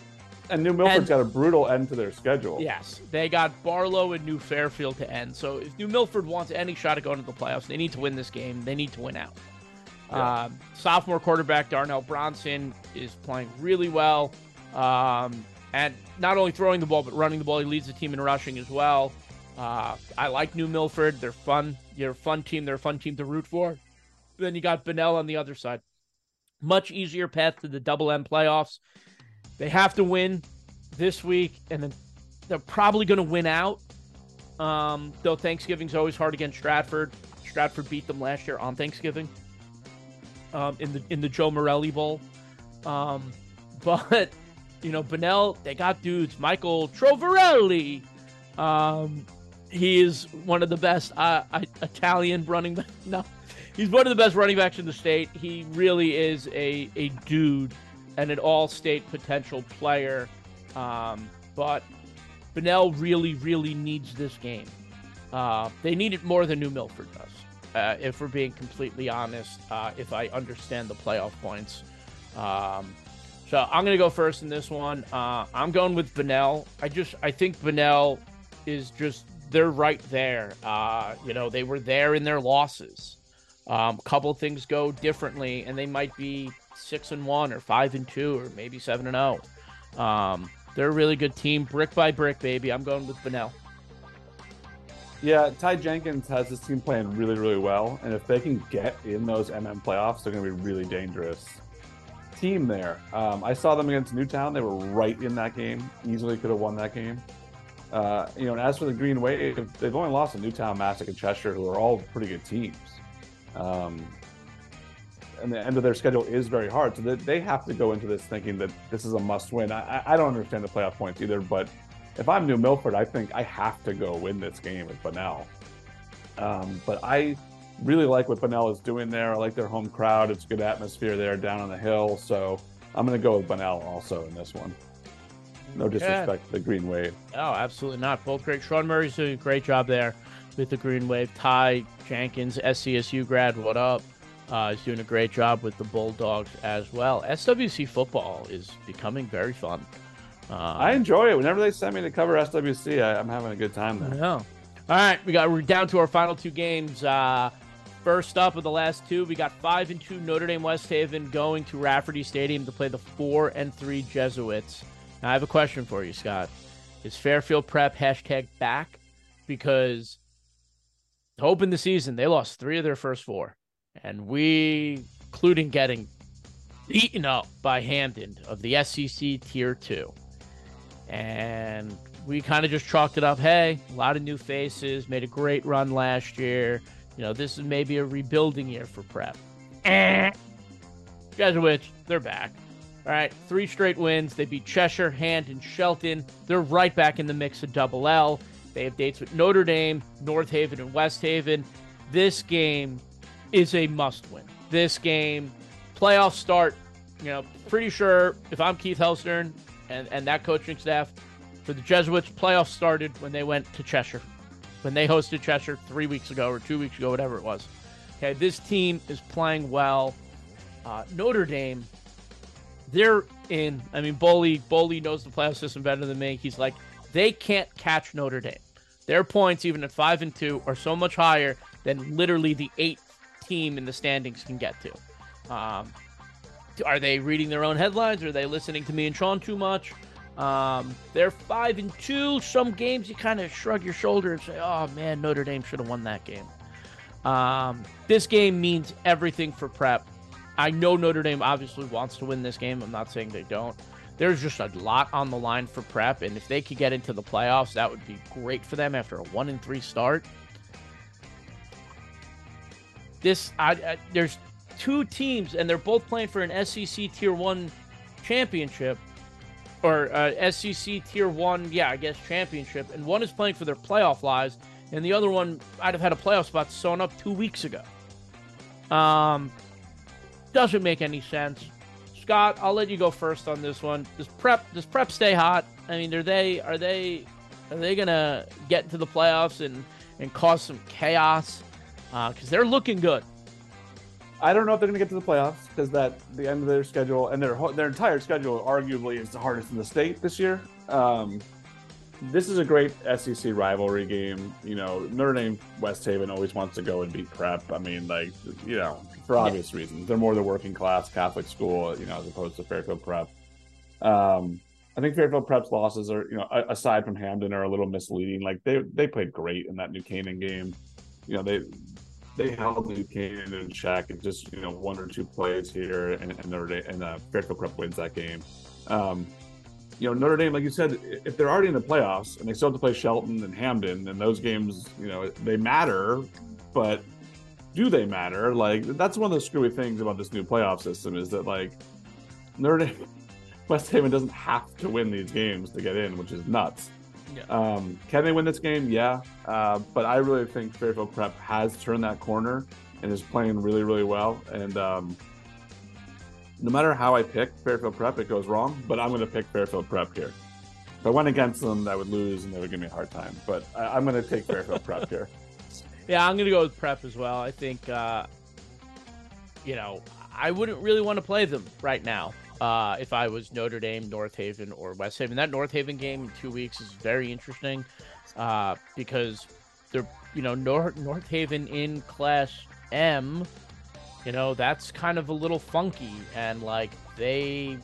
And New Milford's And- got a brutal end to their schedule. yes, they got Barlow and New Fairfield to end. So if New Milford wants any shot at going to the playoffs, they need to win this game. They need to win out. Yeah. Um, sophomore quarterback Darnell Bronson is playing really well, um, and not only throwing the ball but running the ball. He leads the team in rushing as well. Uh, I like New Milford. They're fun. They're a fun team. They're a fun team to root for. Then you got Bunnell on the other side. Much easier path to the double M playoffs. They have to win this week, and then they're probably going to win out. Um, though Thanksgiving's always hard against Stratford. Stratford beat them last year on Thanksgiving um, in the in the Joe Morelli Bowl. Um, but you know, Bunnell, they got dudes. Michael Trovarelli, um, he is one of the best uh, I- Italian running back. No, he's one of the best running backs in the state. He really is a a dude and an all-state potential player. Um, but Bunnell really, really needs this game. Uh, they need it more than New Milford does uh, if we're being completely honest, uh, if I understand the playoff points. Um, so I'm going to go first in this one. Uh, I'm going with Bunnell. I just I think Bunnell is just they're right there. Uh, you know they were there in their losses. Um, a couple things go differently, and they might be six and one, or five and two, or maybe seven and zero. Um, they're a really good team, brick by brick, baby. I'm going with Bunnell. Yeah, Ty Jenkins has this team playing really, really well, and if they can get in those MM playoffs, they're going to be really dangerous team there. Um, I saw them against Newtown; they were right in that game, easily could have won that game. Uh, you know, and as for the Green Wave, they've only lost to Newtown, Masuk, and Cheshire, who are all pretty good teams. Um, and the end of their schedule is very hard, so they, they have to go into this thinking that this is a must-win. I- I don't understand the playoff points either, but if I'm New Milford, I think I have to go win this game with Bunnell. Um, but I really like what Bunnell is doing there. I like their home crowd. It's a good atmosphere there down on the hill. So I'm going to go with Bunnell also in this one. No disrespect to the Green Wave. Oh, absolutely not. Both great. Sean Murray's doing a great job there with the Green Wave. Ty Jenkins, SCSU grad, what up? Uh, he's doing a great job with the Bulldogs as well. SWC football is becoming very fun. Um, I enjoy it. Whenever they send me to cover SWC, I, am having a good time there. Yeah. All right, we got we're down to our final two games. Uh, first up of the last two, we got five and two Notre Dame West Haven going to Rafferty Stadium to play the four and three Jesuits. Now, I have a question for you, Scott. Is Fairfield Prep hashtag back? Because to open the season, they lost three of their first four. And we, including getting eaten up by Hamden of the SCC Tier 2. And we kind of just chalked it up hey, a lot of new faces, made a great run last year. You know, this is maybe a rebuilding year for prep. Eh. Jesuits, they're back. All right, three straight wins. They beat Cheshire, Hand, and Shelton. They're right back in the mix of double L. They have dates with Notre Dame, North Haven, and West Haven. This game is a must win. This game, playoff start, you know, pretty sure if I'm Keith Helstern and, and that coaching staff, for the Jesuits, playoffs started when they went to Cheshire, when they hosted Cheshire three weeks ago or two weeks ago, whatever it was. Okay, this team is playing well. Uh, Notre Dame they're in. I mean, Bowley Bowley knows the playoff system better than me. He's like, they can't catch Notre Dame. Their points, even at five and two, are so much higher than literally the eighth team in the standings can get to. Um, are they reading their own headlines? Are they listening to me and Sean too much? Um, they're five and two. Some games you kind of shrug your shoulder and say, "Oh man, Notre Dame should have won that game." Um, this game means everything for Prep. I know Notre Dame obviously wants to win this game. I'm not saying they don't. There's just a lot on the line for prep, and if they could get into the playoffs, that would be great for them after a one and three start. This, I, I, there's two teams, and they're both playing for an SCC Tier One championship, or uh, SCC Tier One, yeah, I guess championship, and one is playing for their playoff lives, and the other one I'd have had a playoff spot sewn up two weeks ago. Um, doesn't make any sense. Scott, I'll let you go first on this one. Does prep does prep stay hot? I mean, are they are they are they gonna get into the playoffs and and cause some chaos? Because uh, they're looking good. I don't know if they're going to get to the playoffs because that the end of their schedule and their their entire schedule arguably is the hardest in the state this year. Um, this is a great SCC rivalry game. You know, Notre Dame West Haven always wants to go and beat Prep. I mean, like you know, for obvious yeah. reasons. They're more the working class Catholic school, you know, as opposed to Fairfield Prep. Um, I think Fairfield Prep's losses are, you know, aside from Hamden, are a little misleading. Like they they played great in that New Canaan game. You know, they they held New Canaan in check and just you know one or two plays here, and, and Notre Dame and uh, Fairfield Prep wins that game. Um, you know, Notre Dame, like you said, if they're already in the playoffs and they still have to play Shelton and Hamden, and those games, you know, they matter, but do they matter? Like that's one of the screwy things about this new playoff system is that like Notre Dame, West Haven doesn't have to win these games to get in, which is nuts. Yeah. Um, can they win this game? Yeah, uh, but I really think Fairfield Prep has turned that corner and is playing really, really well. And um, no matter how I pick Fairfield Prep, it goes wrong. But I'm going to pick Fairfield Prep here. If I went against them, I would lose and they would give me a hard time. But I, am going to take Fairfield Prep here. Yeah, I'm gonna go with prep as well. I think, uh, you know, I wouldn't really want to play them right now. Uh, if I was Notre Dame, North Haven, or West Haven, that North Haven game in two weeks is very interesting uh, because they're, you know, North North Haven in Class M. You know, that's kind of a little funky, and like they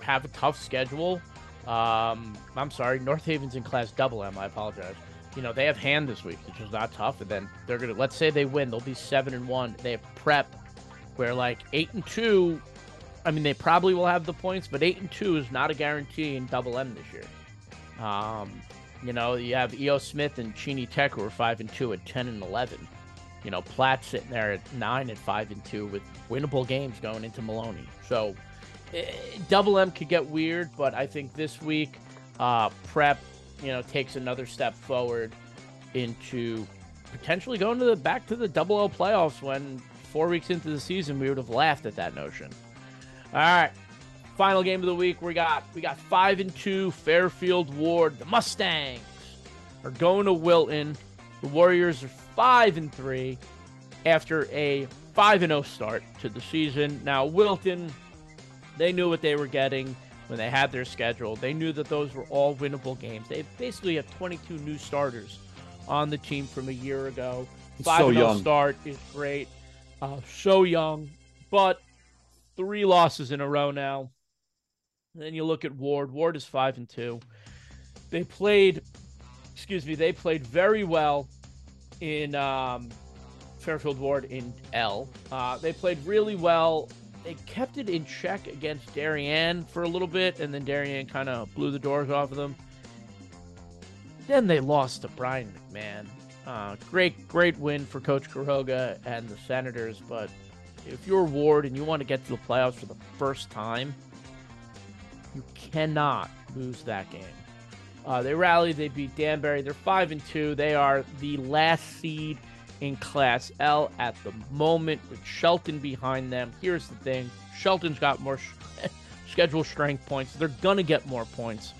have a tough schedule. Um, I'm sorry, North Haven's in Class Double M. I apologize you know, they have hand this week, which is not tough. And then they're gonna let's say they win, they'll be seven and one. They have prep where like eight and two. I mean, they probably will have the points, but eight and two is not a guarantee in double M this year. Um, you know, you have EO Smith and Cheney Tech who are five and two at ten and eleven. You know, Platt sitting there at nine and five and two with winnable games going into Maloney. So eh, double M could get weird, but I think this week, uh, prep you know, takes another step forward into potentially going to the back to the double L playoffs when four weeks into the season we would have laughed at that notion. All right. Final game of the week, we got we got five and two Fairfield Ward. The Mustangs are going to Wilton. The Warriors are five and three after a five and zero start to the season. Now Wilton, they knew what they were getting when they had their schedule. They knew that those were all winnable games. They basically have 22 new starters on the team from a year ago. Five so and zero young. start is great. Uh, so young, but three losses in a row now. then you look at Ward. Ward is five and two. They played, excuse me, they played very well in um, Fairfield Ward in L. Uh, they played really well. They kept it in check against Darien for a little bit, and then Darien kind of blew the doors off of them. Then they lost to Brien McMahon. Uh, great, great win for Coach Caroga and the Senators, but if you're Ward and you want to get to the playoffs for the first time, you cannot lose that game. Uh, they rallied. They beat Danbury. They're five and two. They are the last seed in Class L at the moment, with Shelton behind them. Here's the thing: Shelton's got more sh- schedule strength points. They're gonna get more points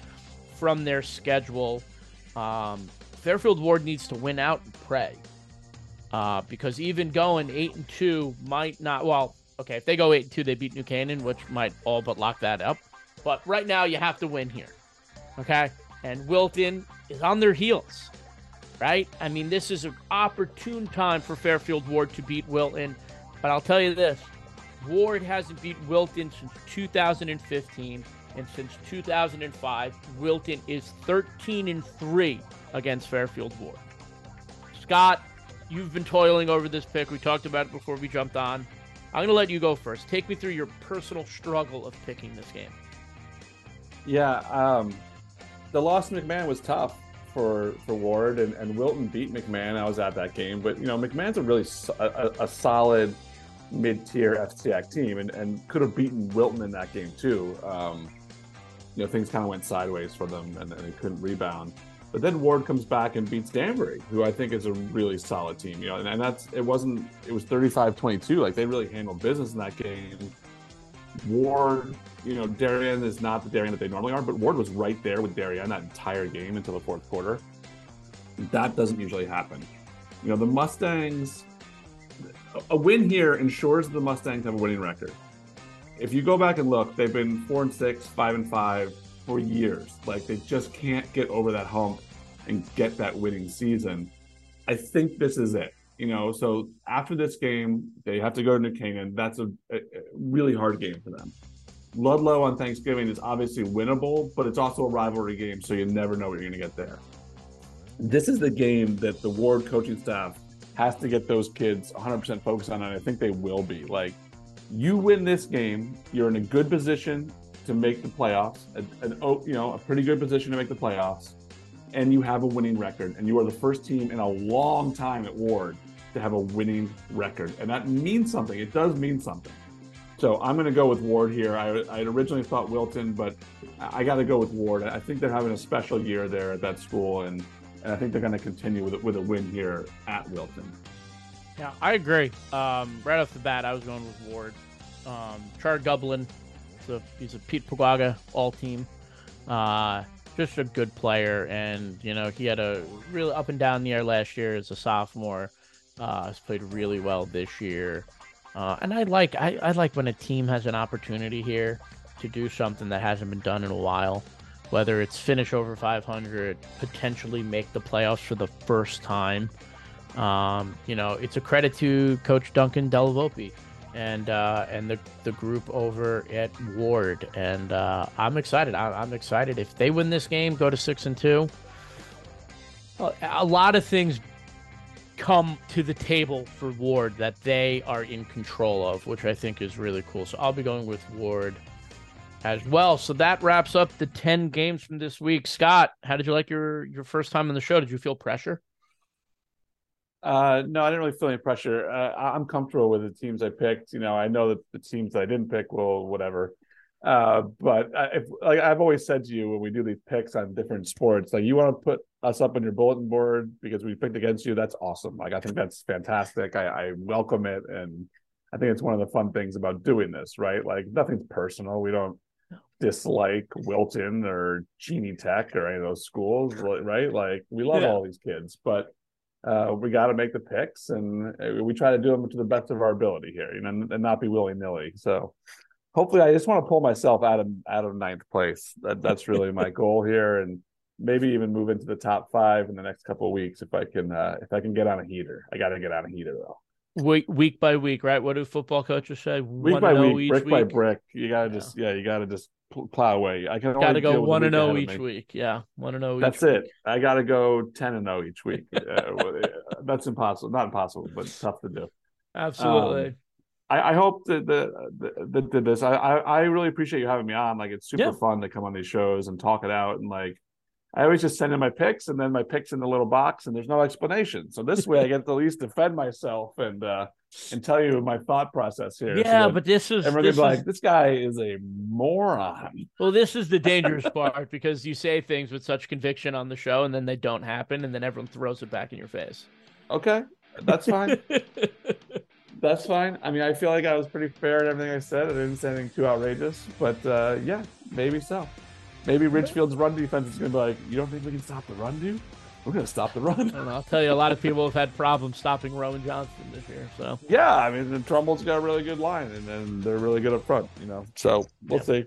from their schedule. Um, Fairfield Ward needs to win out and pray, uh, because even going eight and two might not. Well, okay, if they go eight and two, they beat New Canaan, which might all but lock that up. But right now, you have to win here. Okay, and Wilton is on their heels right? I mean, this is an opportune time for Fairfield Ward to beat Wilton. But I'll tell you this Ward hasn't beat Wilton since 2015. And since 2005, Wilton is 13 and 3 against Fairfield Ward. Scott, you've been toiling over this pick. We talked about it before we jumped on. I'm going to let you go first. Take me through your personal struggle of picking this game. Yeah, um, the loss to McMahon was tough for for Ward, and, and Wilton beat McMahon. I was at that game, but you know McMahon's a really so- a, a solid mid tier FCIAC team, and, and could have beaten Wilton in that game too. Um, you know things kind of went sideways for them, and, and they couldn't rebound. But then Ward comes back and beats Danbury, who I think is a really solid team. You know, and, and that's it wasn't it was 35-22. Like they really handled business in that game. Ward, you know, Darien is not the Darien that they normally are, but Ward was right there with Darien that entire game until the fourth quarter. That doesn't usually happen. You know, the Mustangs, a win here ensures the Mustangs have a winning record. If you go back and look, they've been four and six, five and five for years. Like they just can't get over that hump and get that winning season. I think this is it you know? So after this game they have to go to new canaan. That's a, a, really hard game for them. Ludlowe on thanksgiving is obviously winnable but it's also a rivalry game so you never know what you're going to get there. This is the game that the ward coaching staff has to get those kids 100% focused on and i think they will be. Like you win this game you're in a good position to make the playoffs an, an, you know a pretty good position to make the playoffs and you have a winning record, and you are the first team in a long time at Ward to have a winning record, and that means something. It does mean something. So I'm going to go with Ward here. I, I originally thought Wilton, but I got to go with Ward. I think they're having a special year there at that school, and, and I think they're going to continue with with a win here at Wilton. Yeah, I agree. Um, right off the bat, I was going with Ward. Um, Char Gublin, he's a, he's a Pete Pugaga all team. Uh, just a good player, and you know he had a really up and down year last year as a sophomore. Uh, has played really well this year, uh, and I like I, I like when a team has an opportunity here to do something that hasn't been done in a while. Whether it's finish over 500, potentially make the playoffs for the first time. Um, you know, it's a credit to Coach Duncan Delavopi and uh, and the the group over at Ward, and uh, I'm excited. I, I'm excited if they win this game, go to six and two. A lot of things come to the table for Ward that they are in control of, which I think is really cool. So I'll be going with Ward as well. So that wraps up the ten games from this week. Scott, how did you like your your first time on the show? Did you feel pressure? Uh, no, I didn't really feel any pressure. Uh, I'm comfortable with the teams I picked. You know, I know that the teams I didn't pick will whatever. Uh, but if, like I've always said to you when we do these picks on different sports, like you want to put us up on your bulletin board because we picked against you, that's awesome. Like I think that's fantastic. I, I welcome it, and I think it's one of the fun things about doing this. Right? Like nothing's personal. We don't dislike Wilton or Cheney Tech or any of those schools, right? Like we love Yeah. all these kids, but uh, we got to make the picks, and uh, we try to do them to the best of our ability here, you know, and not be willy nilly. So hopefully, I just want to pull myself out of out of ninth place. That, that's really my goal here, and maybe even move into the top five in the next couple of weeks if I can uh, if I can get on a heater. I got to get on a heater though. Week week by week, right? What do football coaches say? Week by oh week, each brick by week? brick, you gotta just yeah, you gotta just plow away. I can Got to only go deal with the one and week zero each week. Yeah, one and zero. That's each it. week. I got to go ten and zero each week. Uh, uh, that's impossible. Not impossible, but tough to do. Absolutely. Um, I, I hope that the, that this. I, I I really appreciate you having me on. Like it's super Yeah. fun to come on these shows and talk it out. And like I always just send in my picks and then my picks in the little box and there's no explanation. So this way I get to at least defend myself and uh and tell you my thought process here. yeah, that but this is everyone this be is like, this guy is a moron. well, this is the dangerous part because you say things with such conviction on the show and then they don't happen, and then everyone throws it back in your face. Okay, that's fine. That's fine. I mean, I feel like I was pretty fair in everything I said. I didn't say anything too outrageous, but uh, yeah, maybe so. Maybe Ridgefield's run defense is going to be like, you don't think we can stop the run, dude? We're going to stop the run. and I'll tell you, a lot of people have had problems stopping Rowan Johnston this year. So yeah, I mean, the Trumbull's got a really good line, and then they're really good up front, you know. So we'll Yeah. see.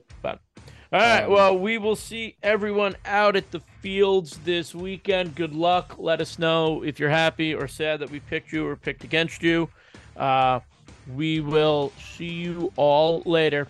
All right. Um, well, we will see everyone out at the fields this weekend. Good luck. Let us know if you're happy or sad that we picked you or picked against you. Uh, we will see you all later.